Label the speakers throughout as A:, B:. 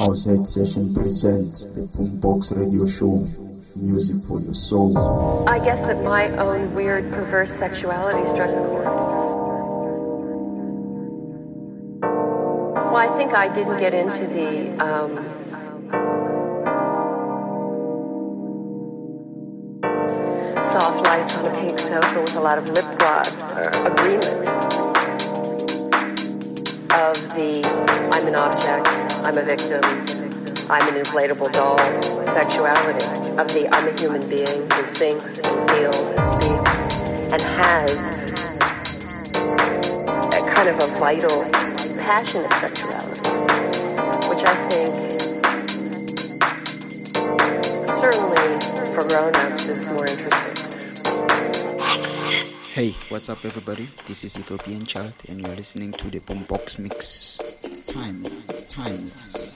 A: Outside Session presents the Boombox Radio Show. Music for your soul.
B: I guess that my own weird, perverse sexuality struck a chord. Well, I think I didn't get into the. Um, soft lights on a pink sofa with a lot of lip gloss agreement of I'm an object, I'm a victim, I'm an inflatable doll sexuality of the I'm a human being who thinks and feels and speaks and has a kind of a vital, passionate sexuality, which I think certainly for grown-ups is more interesting.
C: Hey, what's up, everybody? This is Ethiopian Child, and you're listening to the Boombox Mix.
A: It's time. It's timeless.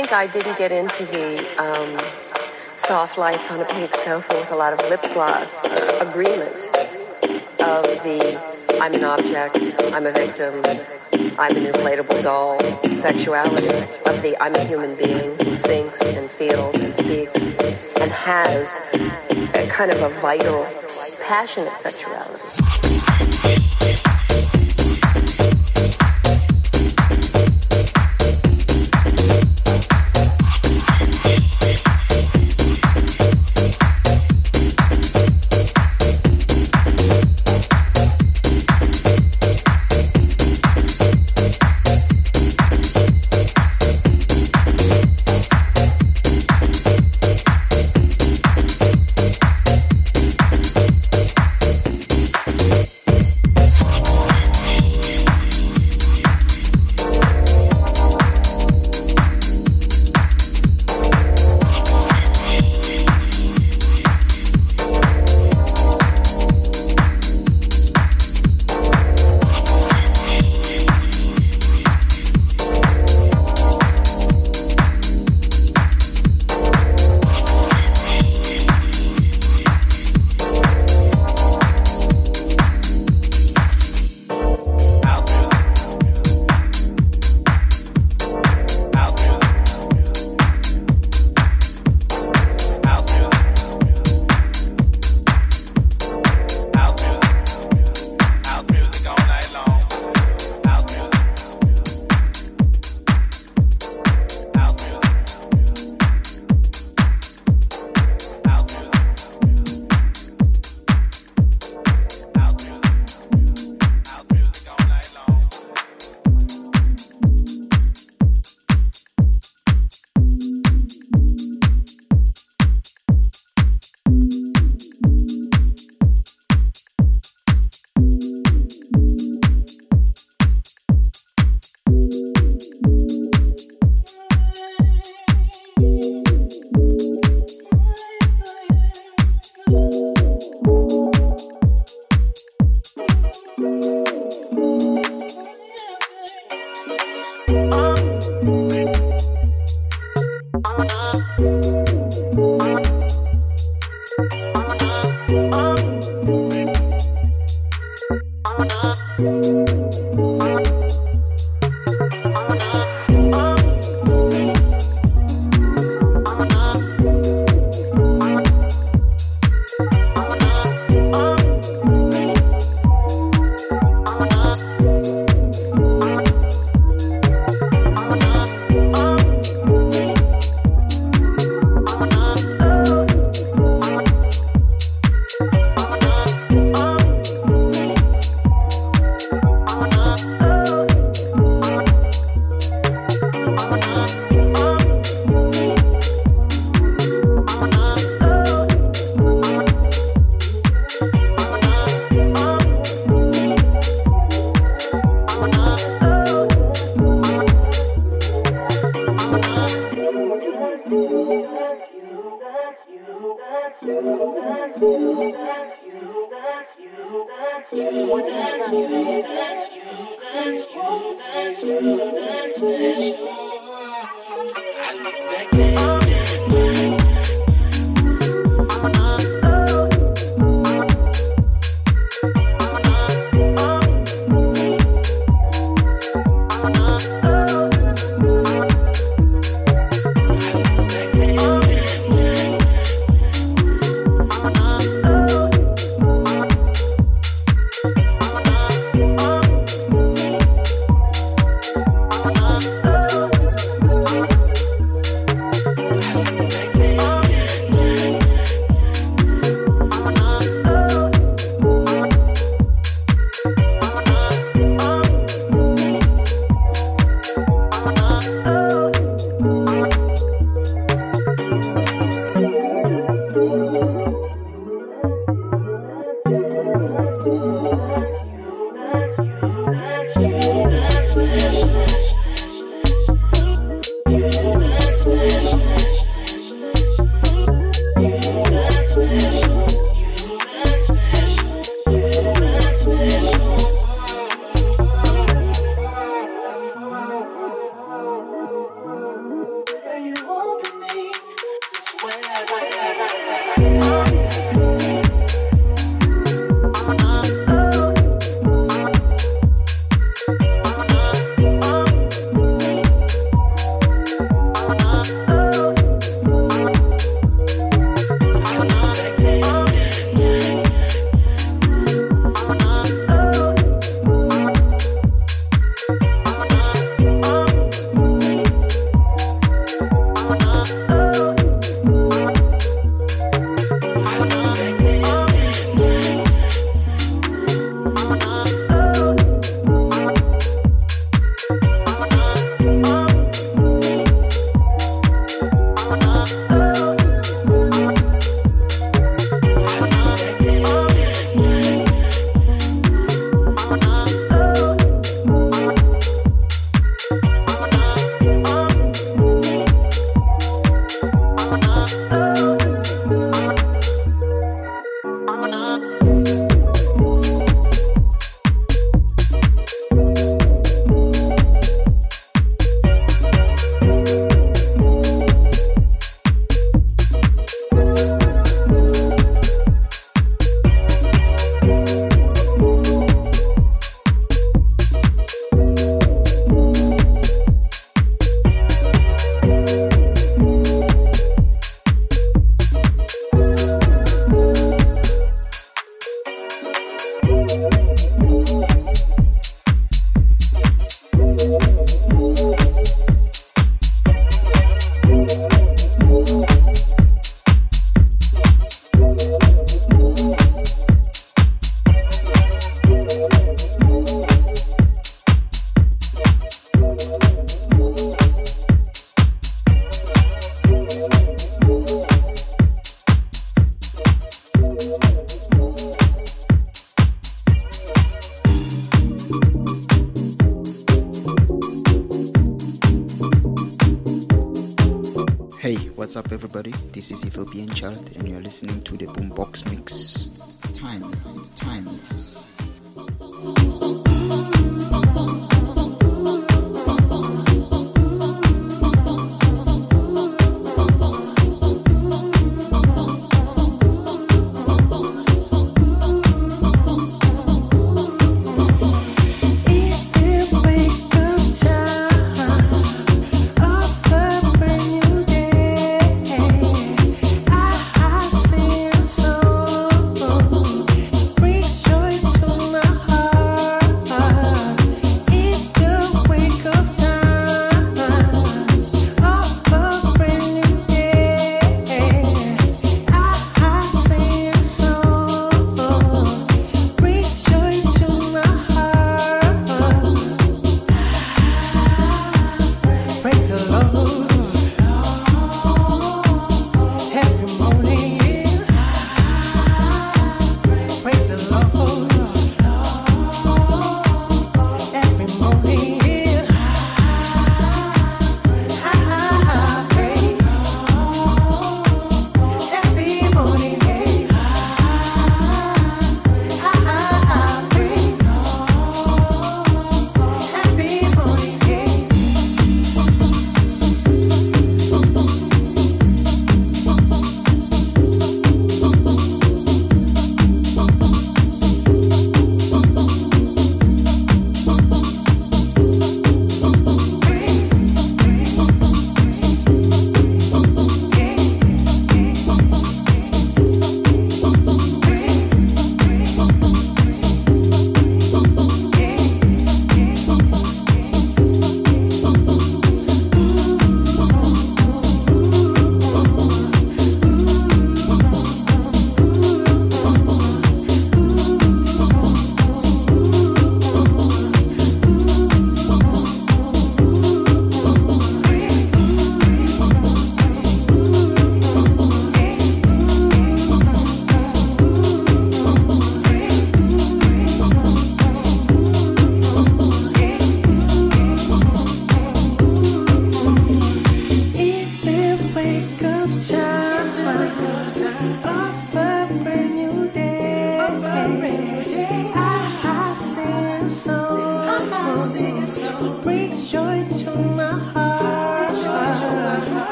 B: Think I didn't get into the um, soft lights on a pink sofa with a lot of lip gloss agreement of the I'm an object, I'm a victim, I'm an inflatable doll sexuality of the I'm a human being who thinks and feels and speaks and has a kind of a vital, passionate sexuality.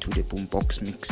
C: To the Boombox Mix.